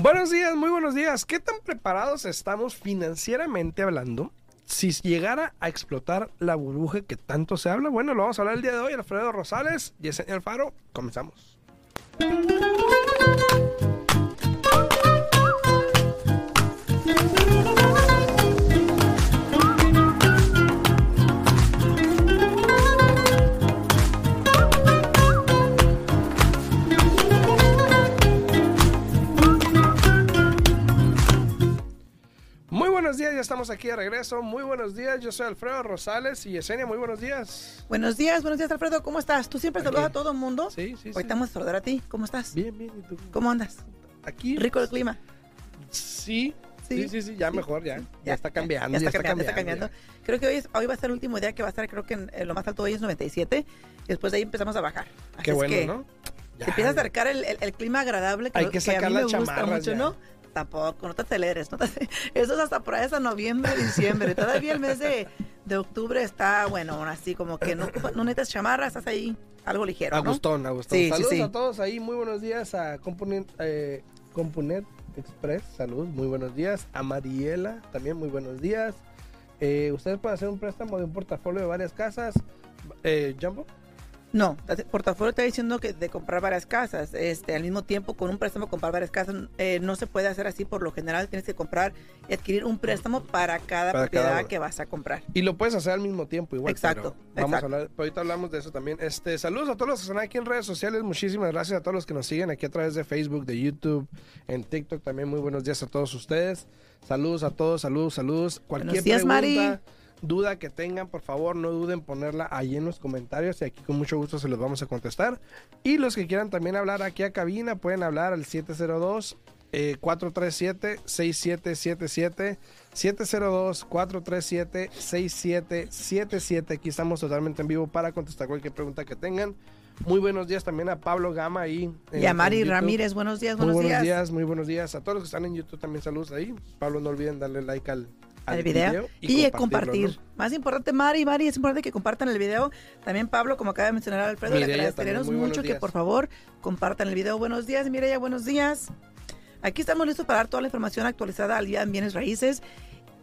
Buenos días, muy buenos días. ¿Qué tan preparados estamos financieramente hablando si llegara a explotar la burbuja que tanto se habla? Bueno, lo vamos a hablar el día de hoy. Alfredo Rosales y el Alfaro. Comenzamos. Buenos días, ya estamos aquí de regreso. Muy buenos días, yo soy Alfredo Rosales y Yesenia, muy buenos días. Buenos días, buenos días Alfredo, ¿cómo estás? ¿Tú siempre saludas a todo el mundo? Sí, sí, Hoy sí. estamos a saludar a ti, ¿cómo estás? Bien, bien, ¿y tú? ¿Cómo andas? Aquí. Rico el clima. Sí, sí, Sí, sí, ya sí. mejor, ya. Ya, está cambiando, Ya, está, cambiando, está cambiando, cambiando. Creo que hoy, es- hoy va a ser el último día que va a estar, creo que en, en lo más alto hoy es 97. Y después de ahí empezamos a bajar. Así Qué es bueno, que ¿no? Se empieza a acercar el, el- el clima agradable que, Hay que a sacar mí me las gusta chamarras mucho, ya. ¿no? Tampoco, no te aceleres. No te Eso es hasta por ahí, hasta noviembre, diciembre. Todavía el mes de, de octubre está, bueno, así como que no, no necesitas chamarra, estás ahí algo ligero, ¿no? Agustón, Agustón. Sí, Saludos sí. a todos ahí, muy buenos días a Component, eh, Componet Express, salud, muy buenos días. A Mariela, también muy buenos días. Eh, Ustedes pueden hacer un préstamo de un portafolio de varias casas. Eh, Jumbo, No, el portafolio está diciendo que de comprar varias casas, este, al mismo tiempo con un préstamo comprar varias casas, eh, no se puede hacer así, por lo general tienes que comprar y adquirir un préstamo para cada Para propiedad cada que vas a comprar. y lo puedes hacer al mismo tiempo igual. Exacto, pero Vamos exacto. a hablar, pero ahorita hablamos de eso también. Este, saludos a todos los que están aquí en redes sociales. Muchísimas gracias a todos los que nos siguen aquí a través de Facebook, de YouTube, en TikTok también. Muy buenos días a todos ustedes. Saludos a todos, saludos, saludos. Cualquier Buenos días, pregunta, Mari. Duda que tengan, por favor, no duden en ponerla ahí en los comentarios y aquí con mucho gusto se los vamos a contestar. Y los que quieran también hablar aquí a cabina pueden hablar al 702 eh, 437 6777 702 437 6777 Aquí estamos totalmente en vivo para contestar cualquier pregunta que tengan. Muy buenos días también a Pablo Gama ahí. en- Y a Mari. Ramírez, buenos días, Muy buenos, buenos días. días. muy buenos días. A todos los que están en YouTube también saludos ahí. Pablo, no olviden darle like al, al el video, y, compartirlo, compartir. Más importante, Mari, Mari, es importante que compartan el video. También Pablo, como acaba de mencionar Alfredo, le agradeceremos también, muy mucho que por favor compartan el video. Buenos días, Mireya, buenos días. Aquí estamos listos para dar toda la información actualizada al día en bienes raíces.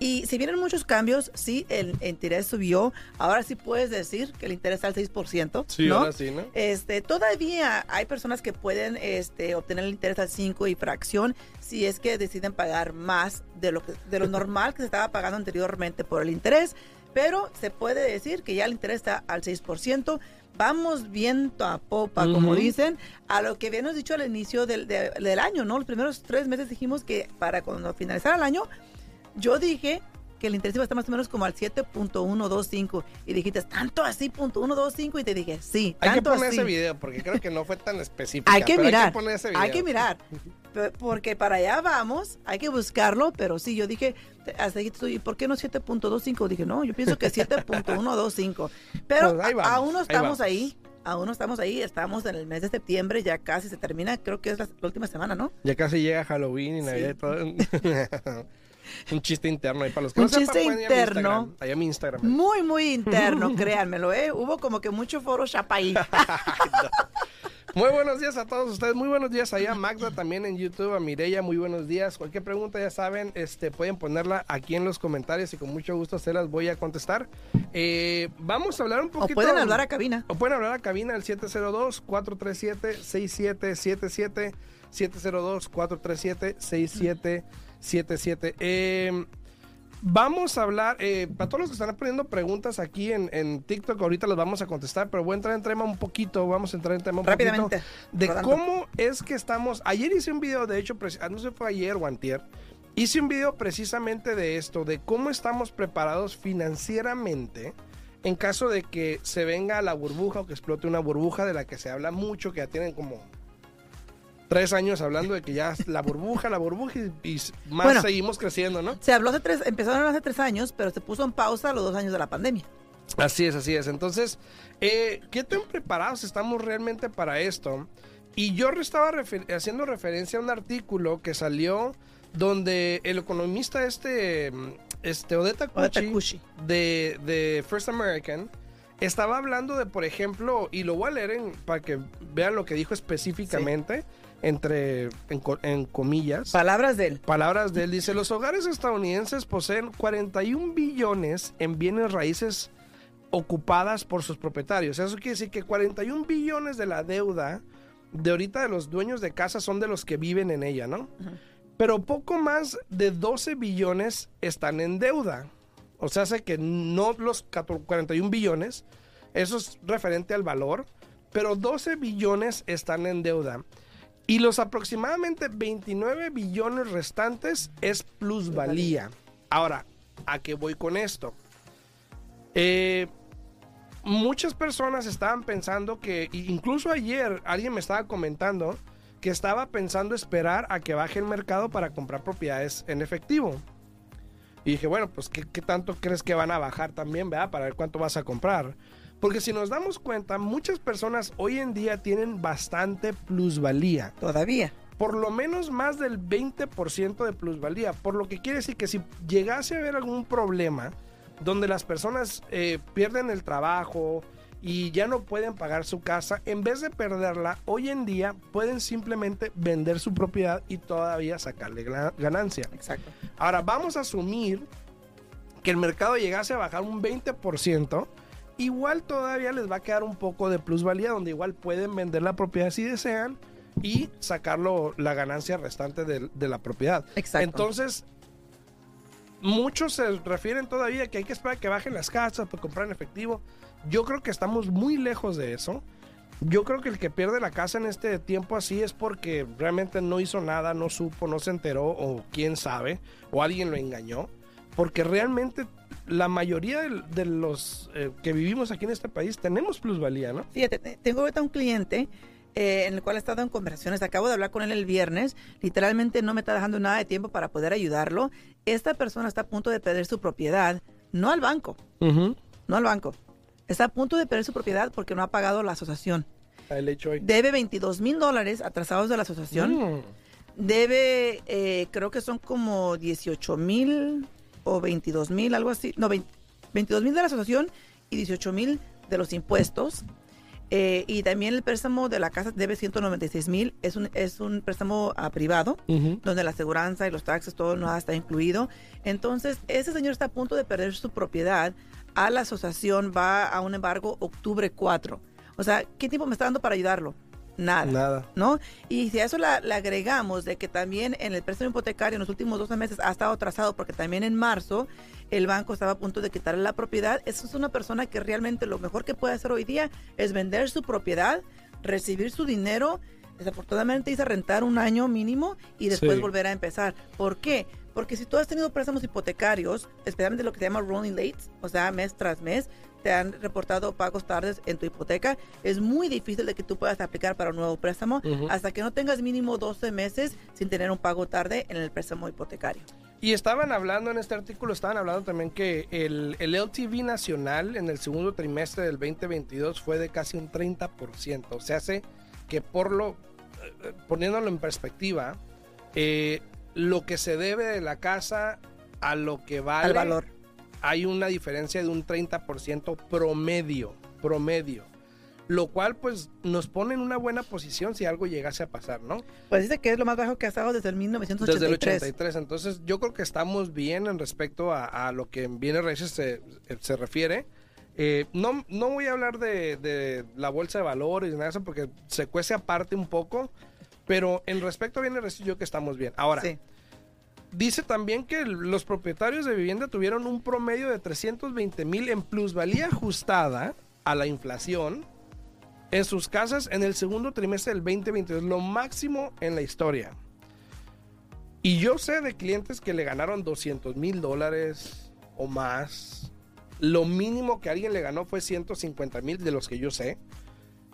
Y si vienen muchos cambios, sí, el interés subió. Ahora sí puedes decir que el interés está al 6%. Sí, ¿no? ahora sí, ¿no? Este, todavía hay personas que pueden este, obtener el interés al 5 y fracción si es que deciden pagar más de lo, que, de lo normal que se estaba pagando anteriormente por el interés, pero se puede decir que ya el interés está al 6%. Vamos viento a popa, como dicen, a lo que habíamos dicho al inicio del, de- del año, ¿no? Los primeros tres meses dijimos que para cuando finalizara el año, yo dije que el interés iba a estar más o menos como al 7.125 y dijiste, ¿tanto así, punto 125? Y te dije, sí, Hay que poner así. ese video porque creo que no fue tan específico. Hay que mirar, Hay que poner ese video. hay que mirar, porque para allá vamos, hay que buscarlo, pero sí, yo dije, hasta ahí estoy, ¿y por qué no 7.25? Dije, no, yo pienso que 7.125, pero Pues ahí vamos, aún no ahí estamos vamos. ahí, aún no estamos ahí, estamos en el mes de septiembre, ya casi se termina, creo que es la, la última semana, ¿no? Ya casi llega Halloween y Navidad y todo. Un chiste interno ahí para los que Un no chiste interno. Ahí a mi Instagram. Muy, muy interno, créanmelo, ¿eh? Hubo como que mucho Photoshop ahí. Muy buenos días a todos ustedes. Muy buenos días allá a Magda también en YouTube, a Mireya, muy buenos días. Cualquier pregunta ya saben, este pueden ponerla aquí en los comentarios y con mucho gusto se las voy a contestar. Eh, vamos a hablar un O poquito. pueden hablar a cabina. O pueden hablar a cabina al 702-437-6777. 702-437-6777. Eh, vamos a hablar, eh, para todos los que están poniendo preguntas aquí en, en TikTok, ahorita las vamos a contestar, pero voy a entrar en tema un poquito, vamos a entrar en tema un Rápidamente, poquito de rodando. cómo es que estamos. Ayer hice un video, de hecho, ah, no sé fue ayer o antier, hice un video precisamente de esto, de cómo estamos preparados financieramente en caso de que se venga la burbuja o que explote una burbuja de la que se habla mucho, que ya tienen como tres años hablando de que ya la burbuja, la burbuja y, y más Bueno. seguimos creciendo, ¿no? Se habló hace tres, empezaron hace tres años, pero se puso en pausa los dos años de la pandemia. Así es, así es. Entonces, eh, ¿qué tan preparados estamos realmente para esto? Y yo estaba refer- haciendo referencia a un artículo que salió donde el economista este, este Odeta Cucci. de, de First American estaba hablando de, por ejemplo, y lo voy a leer en- para que vean lo que dijo específicamente, entre, en, co- en comillas. Palabras de él. Palabras de él, dice, los hogares estadounidenses poseen 41 billones en bienes raíces ocupadas por sus propietarios. Eso quiere decir que 41 billones de la deuda de ahorita de los dueños de casa son de los que viven en ella, ¿no? Pero poco más de 12 billones están en deuda. O sea, hace que no los 14 41 billones, eso es referente al valor, pero 12 billones están en deuda. Y los aproximadamente 29 billones restantes es plusvalía. Ahora, ¿a qué voy con esto? Eh, muchas personas estaban pensando que, incluso ayer alguien me estaba comentando que estaba pensando esperar a que baje el mercado para comprar propiedades en efectivo. Y dije, bueno, pues ¿qué, qué tanto crees que van a bajar también, verdad? Para ver cuánto vas a comprar. Porque si nos damos cuenta, muchas personas hoy en día tienen bastante plusvalía. Todavía. Por lo menos más del 20% de plusvalía. Por lo que quiere decir que si llegase a haber algún problema donde las personas eh, pierden el trabajo y ya no pueden pagar su casa, en vez de perderla, hoy en día pueden simplemente vender su propiedad y todavía sacarle gana- ganancia. Exacto. Ahora, vamos a asumir que el mercado llegase a bajar un 20%, igual todavía les va a quedar un poco de plusvalía, donde igual pueden vender la propiedad si desean y sacarlo la ganancia restante de, de la propiedad. Exacto. Entonces, muchos se refieren todavía que hay que esperar que bajen las casas para comprar en efectivo. Yo creo que estamos muy lejos de eso. Yo creo que el que pierde la casa en este tiempo así es porque realmente no hizo nada, no supo, no se enteró o quién sabe, o alguien lo engañó. Porque realmente la mayoría de, de los eh, que vivimos aquí en este país tenemos plusvalía, ¿no? Fíjate, te- tengo ahorita un cliente eh, en el cual he estado en conversaciones. Acabo de hablar con él el viernes. Literalmente no me está dejando nada de tiempo para poder ayudarlo. Esta persona está a punto de perder su propiedad, no al banco, no al banco. Está a punto de perder su propiedad porque no ha pagado la asociación. Debe 22 mil dólares atrasados de la asociación. Mm. Debe, eh, creo que son como 18 mil o 22 mil, algo así. No, 20 22 mil de la asociación y 18 mil de los impuestos. Eh, y también el préstamo de la casa debe 196 mil. Es un, es un préstamo privado donde la aseguranza y los taxes, todo nada está incluido. Entonces, ese señor está a punto de perder su propiedad. A la asociación va a un embargo octubre 4. O sea, ¿qué tiempo me está dando para ayudarlo? Nada. Nada. ¿no? Y si a eso la- le agregamos de que también en el préstamo hipotecario en los últimos 12 meses ha estado atrasado porque también en marzo el banco estaba a punto de quitarle la propiedad, eso es una persona que realmente lo mejor que puede hacer hoy día es vender su propiedad, recibir su dinero, desafortunadamente a rentar un año mínimo y después Sí. volver a empezar. ¿Por qué? Porque si tú has tenido préstamos hipotecarios, especialmente lo que se llama rolling lates, o sea, mes tras mes, te han reportado pagos tardes en tu hipoteca, es muy difícil de que tú puedas aplicar para un nuevo préstamo hasta que no tengas mínimo 12 meses sin tener un pago tarde en el préstamo hipotecario. Y estaban hablando en este artículo, estaban hablando también que el, el LTV nacional en el segundo trimestre del 2022 fue de casi un 30%. O sea, hace que por lo, eh, poniéndolo en perspectiva, eh, lo que se debe de la casa a lo que vale, Al valor. Hay una diferencia de un 30% promedio, promedio. Lo cual pues nos pone en una buena posición si algo llegase a pasar, ¿no? Pues dice que es lo más bajo que ha estado desde el Desde el 1983. 83. Entonces, yo creo que estamos bien en respecto a, a lo que en bienes raíces se, se refiere. Eh, no, no voy a hablar de, de la bolsa de valores ni nada de eso porque se cuece aparte un poco. Pero en respecto a bienes raíces, yo creo que estamos bien. Ahora, Sí. Dice también que los propietarios de vivienda tuvieron un promedio de 320 mil en plusvalía ajustada a la inflación en sus casas en el segundo trimestre del 2022, lo máximo en la historia. Y yo sé de clientes que le ganaron 200 mil dólares o más. Lo mínimo que alguien le ganó fue 150 mil de los que yo sé.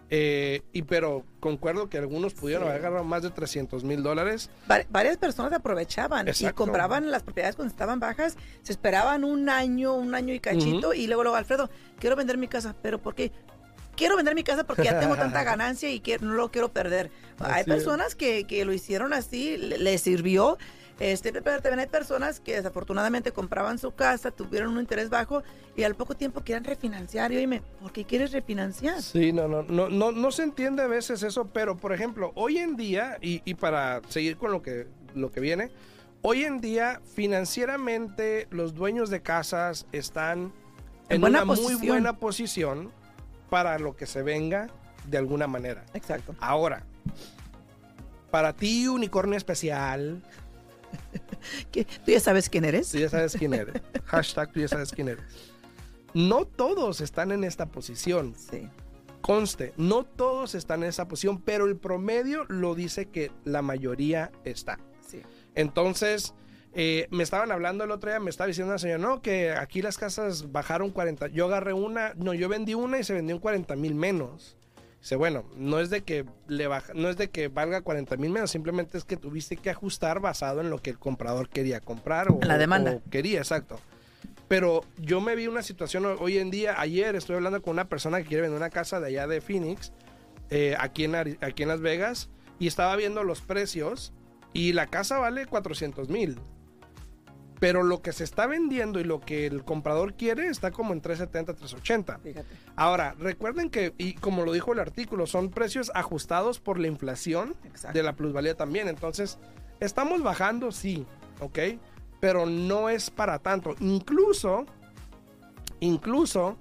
Eh, y pero concuerdo que algunos pudieron Sí. haber ganado más de 300 mil dólares. Va- varias personas aprovechaban y Exacto. compraban las propiedades cuando estaban bajas, se esperaban un año, un año y cachito, y luego, luego, Alfredo, quiero vender mi casa, pero ¿por qué? quiero vender mi casa porque ya tengo tanta ganancia y que no lo quiero perder. hay Así es. personas que, que lo hicieron así, le, le sirvió. Este, pero también hay personas que desafortunadamente compraban su casa, tuvieron un interés bajo y al poco tiempo quieren refinanciar. Y oíme, ¿por qué quieres refinanciar? Sí, no, no, no, no, no se entiende a veces eso, pero por ejemplo, hoy en día, y, y para seguir con lo que, lo que viene, hoy en día financieramente los dueños de casas están En una muy buena posición para lo que se venga de alguna manera. Exacto. Ahora, para ti, unicornio especial. ¿Tú ya sabes quién eres? tú ya sabes quién eres. Hashtag tú ya sabes quién eres. No todos están en esta posición. Sí. Conste, no todos están en esa posición, pero el promedio lo dice que la mayoría está. Sí. Entonces, eh, me estaban hablando el otro día, me estaba diciendo una señora, no, que aquí las casas bajaron 40. Yo agarré una, no, yo vendí una y se vendió en 40 mil menos. Dice, bueno, no es de que le baja, no es de que valga 40 mil menos, simplemente es que tuviste que ajustar basado en lo que el comprador quería comprar o, la demanda. o quería, exacto. Pero yo me vi una situación ho- hoy en día, ayer estoy hablando con una persona que quiere vender una casa de allá de Phoenix, eh, aquí, en, aquí en Las Vegas, y estaba viendo los precios y la casa vale 400 mil. Pero lo que se está vendiendo y lo que el comprador quiere está como en 370, 380. Fíjate. Ahora, recuerden que, y como lo dijo el artículo, son precios ajustados por la inflación Exacto. de la plusvalía también. Entonces, estamos bajando, sí, ¿ok? Pero no es para tanto. Incluso, incluso,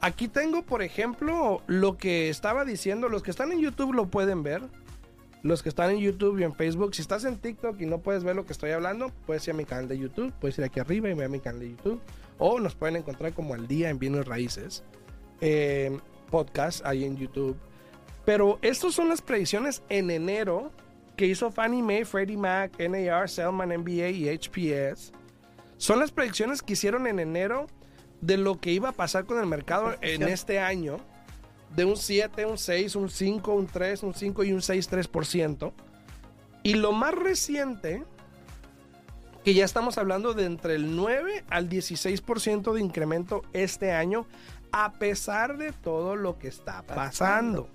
aquí tengo, por ejemplo, lo que estaba diciendo, los que están en YouTube lo pueden ver. Los que están en YouTube y en Facebook, si estás en TikTok y no puedes ver lo que estoy hablando, puedes ir a mi canal de YouTube, puedes ir aquí arriba y ver mi canal de YouTube. O nos pueden encontrar como al día en Bienes Raíces. eh, podcast ahí en YouTube. Pero estas son las predicciones en enero que hizo Fannie Mae, Freddie Mac, NAR, Selman, NBA y HPS. Son las predicciones que hicieron en enero de lo que iba a pasar con el mercado en este año. De un 7, un 6, un 5, un 3, un 5 y un 6, 3%. Y lo más reciente, que ya estamos hablando de entre el 9 al 16% de incremento este año, a pesar de todo lo que está pasando.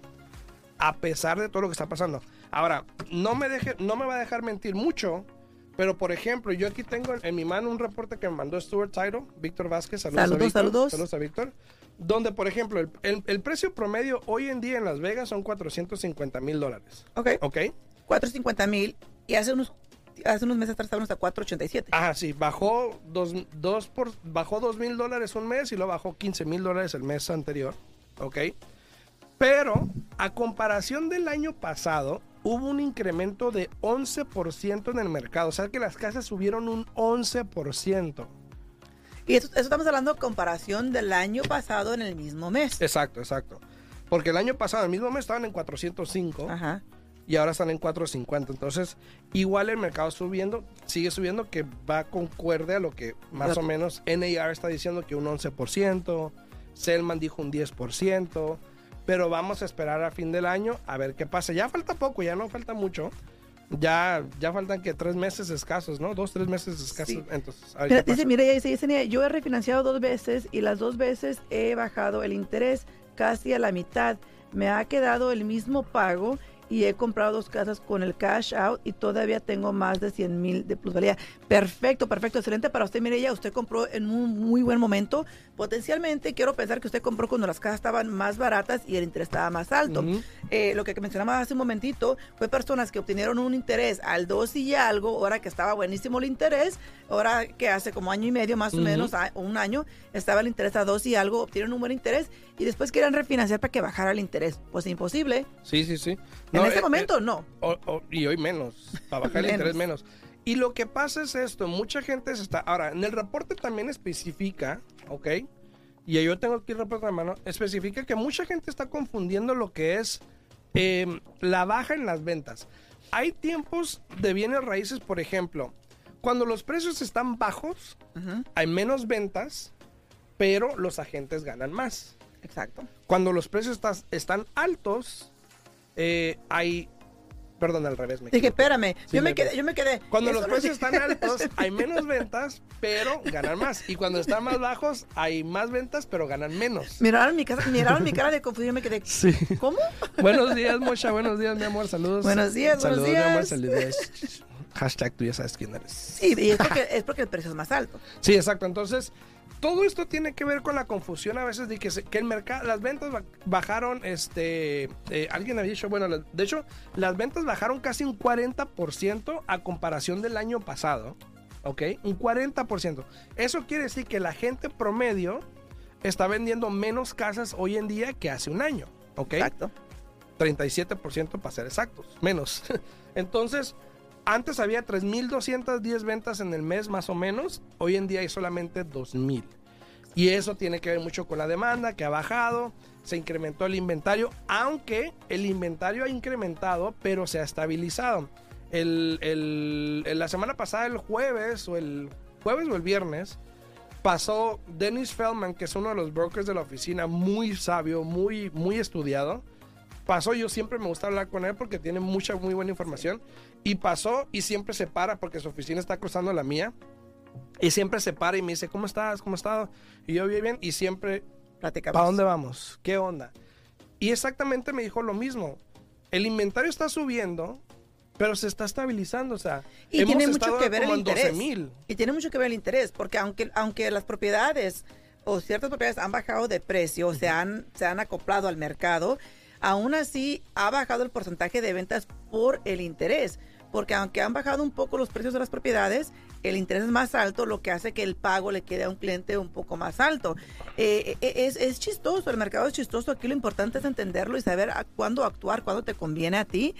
A pesar de todo lo que está pasando. Ahora, no me, deje, no me va a dejar mentir mucho, pero por ejemplo, yo aquí tengo en, en mi mano un reporte que me mandó Stuart Tyro, Víctor Vázquez. Saludos, Saludos, a Víctor, saludos. Saludos a Víctor. Donde, por ejemplo, el, el- el precio promedio hoy en día en Las Vegas son 450 mil dólares. Ok. ¿Ok? 450 mil y hace unos, hace unos meses atrás estábamos a 487. Ajá, sí, bajó dos, dos por, bajó dos mil dólares un mes y luego bajó 15 mil dólares el mes anterior, ¿ok? Pero a comparación del año pasado, hubo un incremento de 11% en el mercado, o sea que las casas subieron un 11%. Y eso, eso estamos hablando de comparación del año pasado en el mismo mes. Exacto, exacto. Porque el año pasado, el mismo mes, estaban en 405 Ajá. y ahora están en 450. Entonces, igual el mercado subiendo, sigue subiendo, que va concuerde a lo que más o menos NAR está diciendo que un 11%, Selman dijo un 10%, pero vamos a esperar a fin del año a ver qué pasa. Ya falta poco, ya no falta mucho. Ya, ya faltan que tres meses escasos, ¿no? Dos, tres meses escasos. Sí. Entonces, a ver Mira, qué dice, mira, ella dice, Yesenia, yo he refinanciado dos veces y las dos veces he bajado el interés casi a la mitad. Me ha quedado el mismo pago y he comprado dos casas con el cash out y todavía tengo más de 100 mil de plusvalía. Perfecto, perfecto, excelente para usted. Mire, ella, usted compró en un muy buen momento. Potencialmente, quiero pensar que usted compró cuando las casas estaban más baratas y el interés estaba más alto. Eh, lo que mencionaba hace un momentito fue personas que obtuvieron un interés al 2 y algo, ahora que estaba buenísimo el interés, ahora que hace como año y medio más o menos, a- un año, estaba el interés a 2 y algo, obtuvieron un buen interés y después quieren refinanciar para que bajara el interés. Pues imposible. Sí, sí, sí. en No, este eh, momento eh, no. O- o- y hoy menos, para bajar el interés menos. Y lo que pasa es esto, mucha gente se está... Ahora, en el reporte también especifica, ¿ok? Y yo tengo aquí el reporte en la mano, especifica que mucha gente está confundiendo lo que es eh, la baja en las ventas. Hay tiempos de bienes raíces, por ejemplo, cuando los precios están bajos, hay menos ventas, pero los agentes ganan más. Exacto. Cuando los precios estás- están altos, eh, hay Perdón, al revés. Me Dije, espérame, Sí, yo, me me- quedé, yo me quedé. Cuando Eso los no- precios están altos, hay menos ventas, pero ganan más. Y cuando están más bajos, hay más ventas, pero ganan menos. Miraron mi, casa, miraron mi cara de confusión y me quedé. Sí. ¿Cómo? Buenos días, Mocha. Buenos días, mi amor. Saludos. Buenos días, buenos Saludos, mi amor. días. Saludos. Hashtag tú ya sabes quién eres. Sí, y es porque, es porque el precio es más alto. Sí, exacto. Entonces, todo esto tiene que ver con la confusión a veces de que, se- que el mercado, las ventas ba- bajaron, este, eh, alguien había dicho, bueno, de hecho, las ventas bajaron casi un 40% a comparación del año pasado, ¿ok? Un 40%. Eso quiere decir que la gente promedio está vendiendo menos casas hoy en día que hace un año, ¿ok? Exacto. 37% para ser exactos, menos. Entonces, antes había 3.210 ventas en el mes más o menos, hoy en día hay solamente 2.000. Y eso tiene que ver mucho con la demanda que ha bajado, se incrementó el inventario, aunque el inventario ha incrementado, pero se ha estabilizado. La semana pasada, el jueves o el jueves o el viernes, pasó Dennis Feldman, que es uno de los brokers de la oficina, muy sabio, muy, muy estudiado. Pasó, yo siempre me gusta hablar con él porque tiene mucha, muy buena información. Y pasó y siempre se para porque su oficina está cruzando la mía. Y siempre se para y me dice, ¿cómo estás? ¿Cómo has estado? Y yo, bien, bien. Y siempre, Platicamos. ¿para dónde vamos? ¿Qué onda? Y exactamente me dijo lo mismo. El inventario está subiendo, pero se está estabilizando. O sea, Y hemos tiene mucho que ver el interés. 12,000. Y tiene mucho que ver el interés, porque aunque, aunque las propiedades o ciertas propiedades han bajado de precio, o se han, se han acoplado al mercado, aún así ha bajado el porcentaje de ventas por el interés. Porque aunque han bajado un poco los precios de las propiedades, el interés es más alto, lo que hace que el pago le quede a un cliente un poco más alto. Eh, eh, es, es chistoso, el mercado es chistoso. Aquí lo importante es entenderlo y saber cuándo actuar, cuándo te conviene a ti.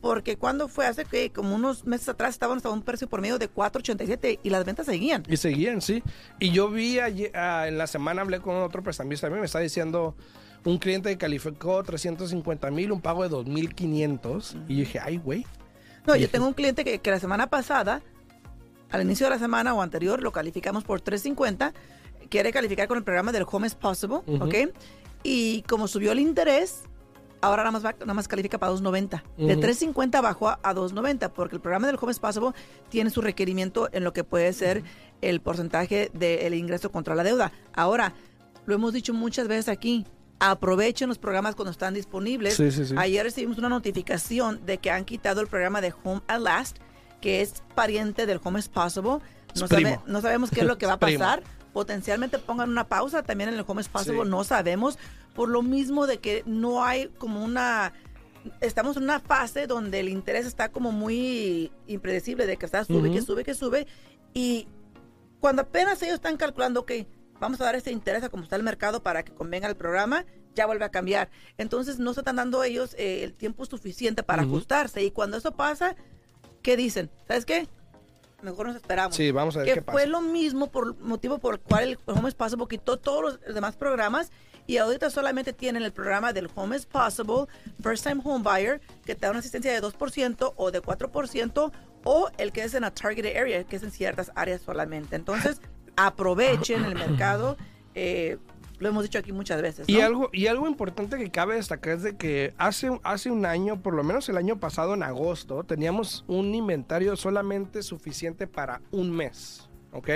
Porque cuando fue hace que como unos meses atrás estaban a un precio por medio de 4.87 y las ventas seguían. Y seguían, sí. Y yo vi ah, en la semana, hablé con otro prestamista también, me está diciendo un cliente que calificó 350 mil, un pago de 2.500. Y yo dije, ay, güey. No, yo Dije- tengo un cliente que, que la semana pasada, al inicio de la semana o anterior, lo calificamos por 3.50. Quiere calificar con el programa del Home is Possible. ¿ok? Y como subió el interés, ahora nada más, va- nada más califica para 2.90. De Ujú. 3.50 bajó a, a 2.90 porque el programa del Home is Possible tiene su requerimiento en lo que puede ser el porcentaje del ingreso contra la deuda. Ahora, lo hemos dicho muchas veces aquí, aprovechen los programas cuando están disponibles. Sí, sí, sí. Ayer recibimos una notificación de que han quitado el programa de Home at Last, que es pariente del Home is Possible. No, sabe- sabemos qué es lo que va a pasar. Potencialmente pongan una pausa también en el Home is Possible, no sabemos. Por lo mismo de que no hay como una... Estamos en una fase donde el interés está como muy impredecible, de que está sube, que sube, que sube. Y cuando apenas ellos están calculando que vamos a dar este interés a cómo está el mercado para que convenga el programa, ya vuelve a cambiar. Entonces no se están dando ellos eh, el tiempo suficiente para Ujú. ajustarse. Y cuando eso pasa, ¿qué dicen? ¿Sabes qué? Mejor nos esperamos. Sí, vamos a ver que qué pasa. fue lo mismo por motivo por el cual el Home is Possible quitó todos los demás programas y ahorita solamente tienen el programa del Home is Possible First Time Home Buyer que te da una asistencia de 2% o de 4% o el que es en a targeted area que es en ciertas áreas solamente. Entonces aprovechen el mercado. eh, lo hemos dicho aquí muchas veces. Y algo, y algo importante que cabe destacar es de que hace, hace un año, por lo menos el año pasado en agosto, teníamos un inventario solamente suficiente para un mes, ¿ok?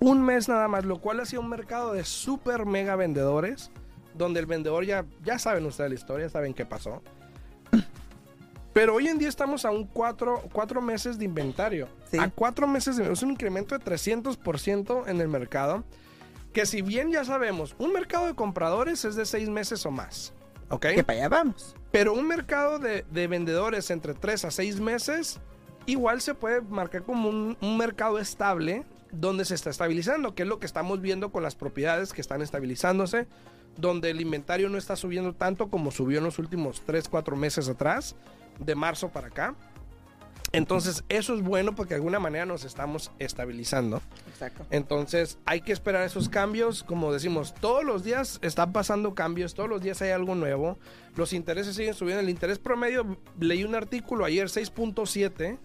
Un mes nada más, lo cual hacía un mercado de super mega vendedores, donde el vendedor ya, ya saben ustedes la historia, saben qué pasó. Pero hoy en día estamos a un cuatro, cuatro meses de inventario. Sí. A cuatro meses de, es un incremento de 300% en el mercado. Que si bien ya sabemos, un mercado de compradores es de seis meses o más. ¿Ok? Que para allá vamos. Pero un mercado de, de vendedores entre 3 a 6 meses, igual se puede marcar como un, un mercado estable donde se está estabilizando, que es lo que estamos viendo con las propiedades que están estabilizándose, donde el inventario no está subiendo tanto como subió en los últimos 3, 4 meses atrás, de marzo para acá. Entonces, eso es bueno porque de alguna manera nos estamos estabilizando. Exacto. Entonces hay que esperar esos cambios. Como decimos, todos los días están pasando cambios, todos los días hay algo nuevo. Los intereses siguen subiendo. El interés promedio, leí un artículo ayer, 6.7.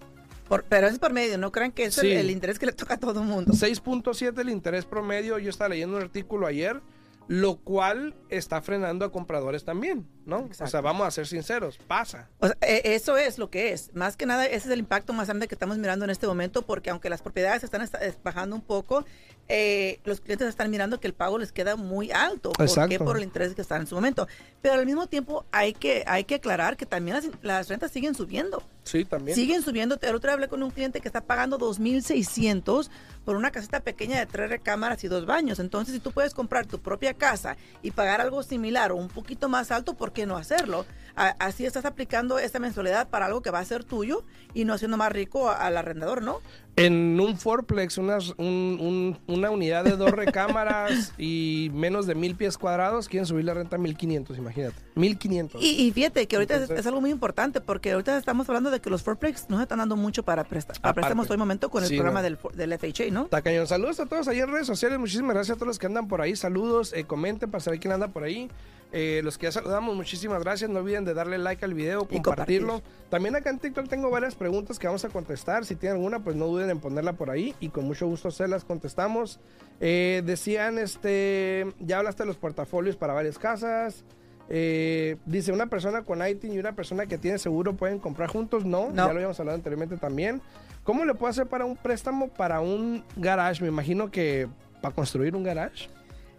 Por- pero es por medio, no crean que es el, el interés que le toca a todo el mundo. 6.7 el interés promedio. Yo estaba leyendo un artículo ayer lo cual está frenando a compradores también, ¿no? O sea, Exacto. vamos a ser sinceros, pasa. O sea, e- eso es lo que es. Más que nada, ese es el impacto más grande que estamos mirando en este momento, porque aunque las propiedades están bajando un poco, eh, los clientes están mirando que el pago les queda muy alto. ¿Por qué? Exacto. Por el interés que está en su momento. Pero al mismo tiempo hay que, hay que aclarar que también las, las rentas siguen subiendo. Sí, también. Siguen subiendo. El otro día hablé con un cliente que está pagando 2.600 por una casita pequeña de tres recámaras y dos baños. Entonces, si tú puedes comprar tu propia casa y pagar algo similar o un poquito más alto, ¿por qué no hacerlo? A- así estás aplicando esta mensualidad para algo que va a ser tuyo y no haciendo más rico a- al arrendador, ¿no? En un fourplex, unas- un- un- una unidad de dos recámaras y menos de mil pies cuadrados, quieren subir la renta a 1500, imagínate. 1500. Y, y fíjate que ahorita es- Entonces- es, algo muy importante porque ahorita estamos hablando de que los fourplex no se están dando mucho para, presta- para préstamos hoy momento con el Sí, programa no. del, del FHA, ¿no? Está cañón. Saludos a todos ahí en redes sociales. Muchísimas gracias a todos los que andan por ahí. Saludos, eh, comenten para saber quién anda por ahí. Eh, los que ya saludamos, muchísimas gracias. No olviden de darle like al video, Y compartirlo. También acá en TikTok tengo varias preguntas que vamos a contestar. Si tienen alguna, pues no duden en ponerla por ahí y con mucho gusto se las contestamos. Eh, decían, este, ya hablaste de los portafolios para varias casas. Eh, dice, una persona con ITIN y una persona que tiene seguro pueden comprar juntos. No, No. ya lo habíamos hablado anteriormente también. ¿Cómo le puedo hacer para un préstamo para un garage? Me imagino que para construir un garage.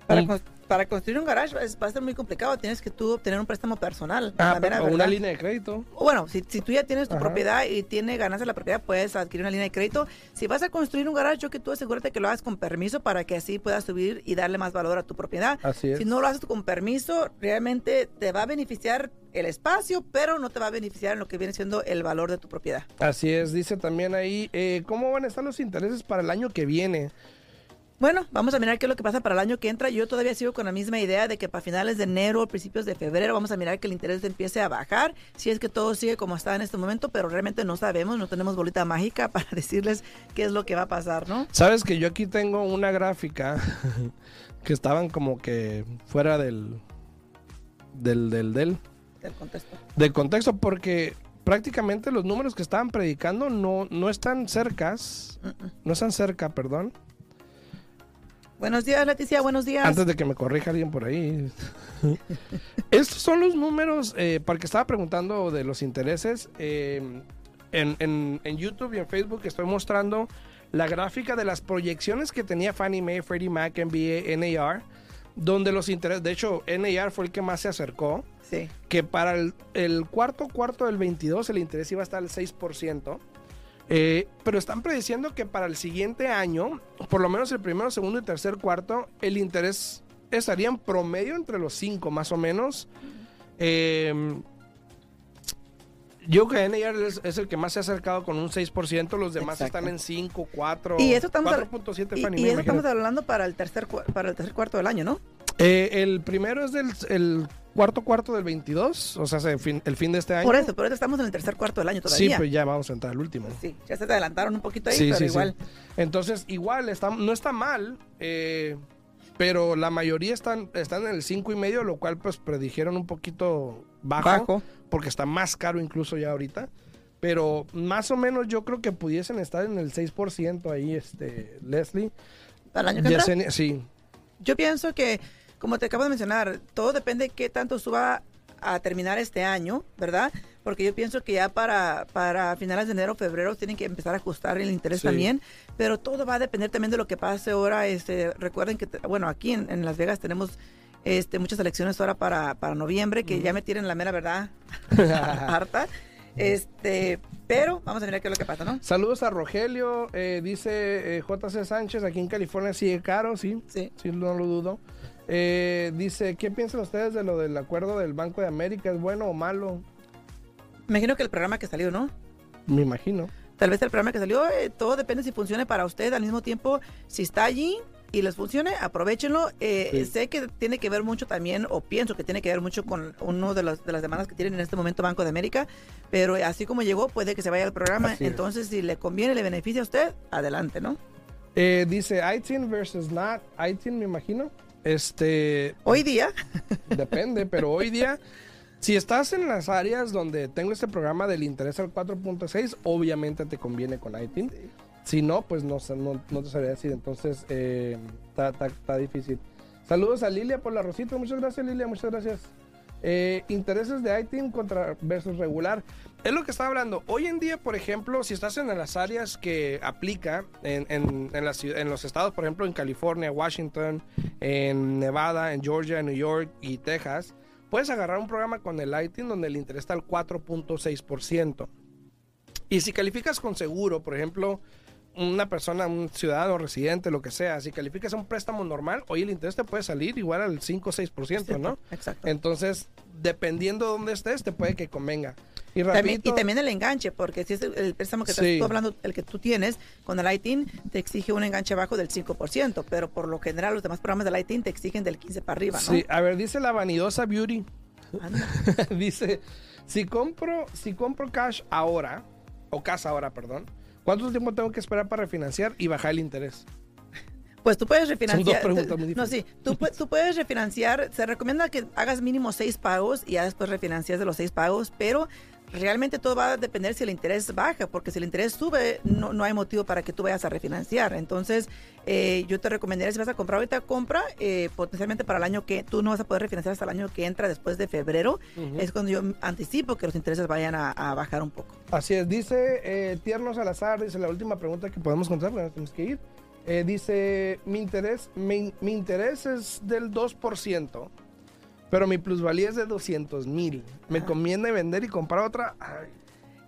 Para, Un- cons- para construir un garage es- va a ser muy complicado. Tienes que tú obtener un préstamo personal. Ah, pero- o una línea de crédito. O Bueno, si, si tú ya tienes tu Ajá. propiedad y tiene ganas de la propiedad, puedes adquirir una línea de crédito. Si vas a construir un garage, yo que tú asegúrate que lo hagas con permiso para que así puedas subir y darle más valor a tu propiedad. Así es. Si no lo haces con permiso, realmente te va a beneficiar el espacio, pero no te va a beneficiar en lo que viene siendo el valor de tu propiedad. Así es, dice también ahí, eh, ¿cómo van a estar los intereses para el año que viene? Bueno, vamos a mirar qué es lo que pasa para el año que entra. Yo todavía sigo con la misma idea de que para finales de enero, principios de febrero, vamos a mirar que el interés empiece a bajar. Si es que todo sigue como está en este momento, pero realmente no sabemos, no tenemos bolita mágica para decirles qué es lo que va a pasar, ¿no? Sabes que yo aquí tengo una gráfica que estaban como que fuera del del del del, Del contexto. del contexto porque prácticamente los números que estaban predicando no no están cercas, no están cerca, perdón. Buenos días, Leticia, buenos días. Antes de que me corrija alguien por ahí. Estos son los números, eh, porque estaba preguntando de los intereses. eh, en, en- en YouTube y en Facebook estoy mostrando la gráfica de las proyecciones que tenía Fannie Mae, Freddie Mac, MBA, NAR, donde los intereses, de hecho, NAR fue el que más se acercó, Sí. que para el, el cuarto cuarto del 22 el interés iba a estar al 6%. Eh, pero están prediciendo que para el siguiente año, por lo menos el primero, segundo y tercer cuarto, el interés estaría en promedio entre los 5 más o menos. Eh, yo creo que NAR es, es el que más se ha acercado con un 6%, los demás Exacto. están en 5, 4, Y eso estamos al- 4.7 Y, y Mae, eso estamos hablando para el tercer para el tercer cuarto del año, ¿no? Eh, el primero es del el cuarto cuarto del 22, o sea, el fin, el fin de este año. Por eso, por eso estamos en el tercer cuarto del año Sí, todavía. pues ya vamos a entrar al último. Sí, ya se te adelantaron un poquito ahí, Sí, pero sí, sí. igual. Entonces, igual, está, no está mal, eh, pero la mayoría están, están en el 5 y medio, lo cual pues predijeron un poquito bajo, Bajo. porque está más caro incluso ya ahorita. Pero más o menos yo creo que pudiesen estar en el 6% ahí, este, Leslie. El año que entra. Yesenia- sí, Yo pienso que, como te acabo de mencionar, todo depende de qué tanto suba a terminar este año, ¿verdad? Porque yo pienso que ya para, para finales de enero, febrero, tienen que empezar a ajustar el interés Sí. también, pero todo va a depender también de lo que pase ahora. Este, recuerden que, bueno, aquí en, en Las Vegas tenemos este, muchas elecciones ahora para, para noviembre, que ya me tienen la mera verdad harta. Este, pero vamos a ver qué es lo que pasa, ¿no? Saludos a Rogelio, eh, dice eh, JC Sánchez, aquí en California sigue caro, sí, Sí. sí, no lo dudo. Eh, dice, ¿qué piensan ustedes de lo del acuerdo del Banco de América? ¿Es bueno o malo? Me imagino que el programa que salió, ¿no? Me imagino. Tal vez el programa que salió, eh, todo depende si funcione para usted. Al mismo tiempo, si está allí y les funcione, aprovechenlo. Eh, Sí. Sé que tiene que ver mucho también, o pienso que tiene que ver mucho con uno de, los- de las demandas que tienen en este momento Banco de América, pero así como llegó, puede que se vaya al programa. Así es. Entonces, si le conviene, le beneficia a usted, adelante, ¿no? Eh, dice ITIN versus not ITIN, me imagino. Este, Hoy día, depende, pero hoy día, si estás en las áreas donde tengo este programa del interés al 4.6, obviamente te conviene con ITIN. Si no, pues no, no, no te sabría decir. Entonces, eh, está está difícil. Saludos a Lilia por la rosita. Muchas gracias, Lilia. Muchas gracias. Eh, intereses de ITIN contra versus regular. Es lo que estaba hablando. Hoy en día, por ejemplo, si estás en las áreas que aplica en, en, en los estados, por ejemplo, en California, Washington, en Nevada, en Georgia, en New York y Texas, puedes agarrar un programa con el ITIN donde el interés está al 4.6%. Y si calificas con seguro, por ejemplo, una persona, un ciudadano residente, lo que sea, si calificas a un préstamo normal, hoy el interés te puede salir igual al 5 o 6%, ¿no? Exacto. Entonces, dependiendo de dónde estés, te puede que convenga. Y También- y también el enganche, porque si es el, préstamo que Sí. estás hablando, el que tú tienes con el ITIN, te exige un enganche bajo del 5%, pero por lo general los demás programas del ITIN te exigen del 15 para arriba, ¿no? Sí, a ver, dice la vanidosa Beauty. Dice, si compro, si compro cash ahora, o casa ahora, perdón, ¿cuánto tiempo tengo que esperar para refinanciar y bajar el interés? Pues tú puedes refinanciar. dos preguntas muy No, sí, tú, tú puedes refinanciar. Se recomienda que hagas mínimo seis pagos y ya después refinancias de los seis pagos, pero realmente todo va a depender si el interés baja, porque si el interés sube, no, no hay motivo para que tú vayas a refinanciar. Entonces, eh, yo te recomendaría, si vas a comprar ahorita, compra eh, potencialmente para el año que tú no vas a poder refinanciar hasta el año que entra después de febrero. Es cuando yo anticipo que los intereses vayan a, a bajar un poco. Así es, dice eh, Tierno Salazar, dice la última pregunta que podemos contar, nos tenemos que ir. Eh, dice, mi interés, mi, mi interés es del 2%, pero mi plusvalía es de 200 mil. ¿Me conviene vender y comprar otra? Ay,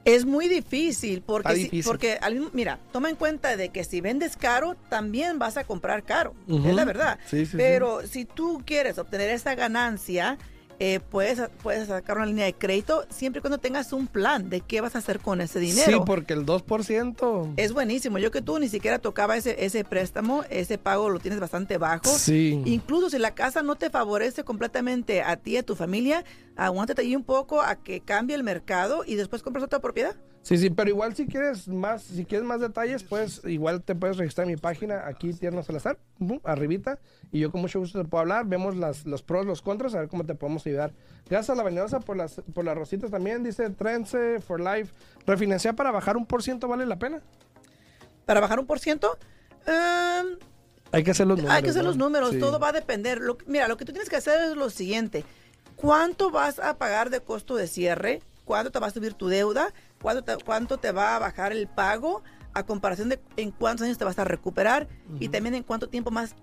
Es muy difícil porque, si- difícil. porque mira, toma en cuenta de que si vendes caro, también vas a comprar caro. Es la verdad. Sí, sí, sí. Pero si tú quieres obtener esa ganancia, eh, puedes, puedes sacar una línea de crédito siempre y cuando tengas un plan de qué vas a hacer con ese dinero. Sí, porque el 2%... Es buenísimo. Yo que tú ni siquiera tocaba ese, ese préstamo, ese pago lo tienes bastante bajo. Sí. Incluso si la casa no te favorece completamente a ti y a tu familia, aguántate ahí un poco a que cambie el mercado y después compras otra propiedad. Sí, sí, pero igual si quieres más, si quieres más detalles, pues igual te puedes registrar en mi página aquí, Tierno Salazar, arribita, y yo con mucho gusto te puedo hablar, vemos las, los pros, los contras, a ver cómo te podemos ayudar. Gracias a la venenosa por las, por las rositas también, dice Trense for Life, refinanciar para bajar un por ciento vale la pena. Para bajar un por ciento, em, Hay que hacer los números. hay que hacer ¿no? los números, Sí. todo va a depender. Lo- mira, lo que tú tienes que hacer es lo siguiente. ¿Cuánto vas a pagar de costo de cierre? ¿Cuánto te va a subir tu deuda? ¿Cuánto te, cuánto te va a bajar el pago? A comparación de en cuántos años te vas a recuperar y también en cuánto tiempo más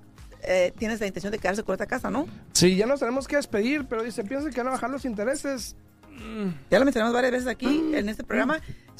eh, tienes la intención de quedarse con esta casa, ¿no? Sí, ya nos tenemos que despedir, pero dice, piensa que van a bajar los intereses. Ya lo mencionamos varias veces aquí en este programa.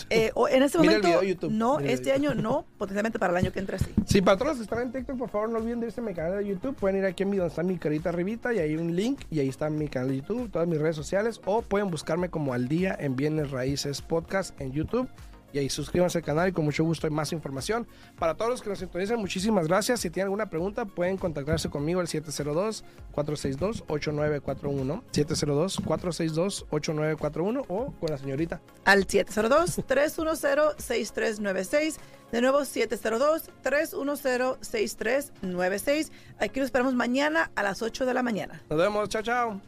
Eh, o en este Mira el momento, video de YouTube. no, Mira el este año no, potencialmente para el año que entra sí. Sí, para todos los que están en TikTok, por favor no olviden de irse a mi canal de YouTube. Pueden ir aquí en mi, donde está mi carita arribita y hay un link y ahí está mi canal de YouTube, todas mis redes sociales. O pueden buscarme como al día en Bienes Raíces Podcast en YouTube. Y ahí suscríbanse al canal y con mucho gusto hay más información. Para todos los que nos sintonizan, muchísimas gracias. Si tienen alguna pregunta, pueden contactarse conmigo al 702-462-8941. 702-462-8941 o con la señorita. al 702-310-6396. De nuevo, 702-310-6396. Aquí lo esperamos mañana a las 8 de la mañana. Nos vemos. Chao, chao.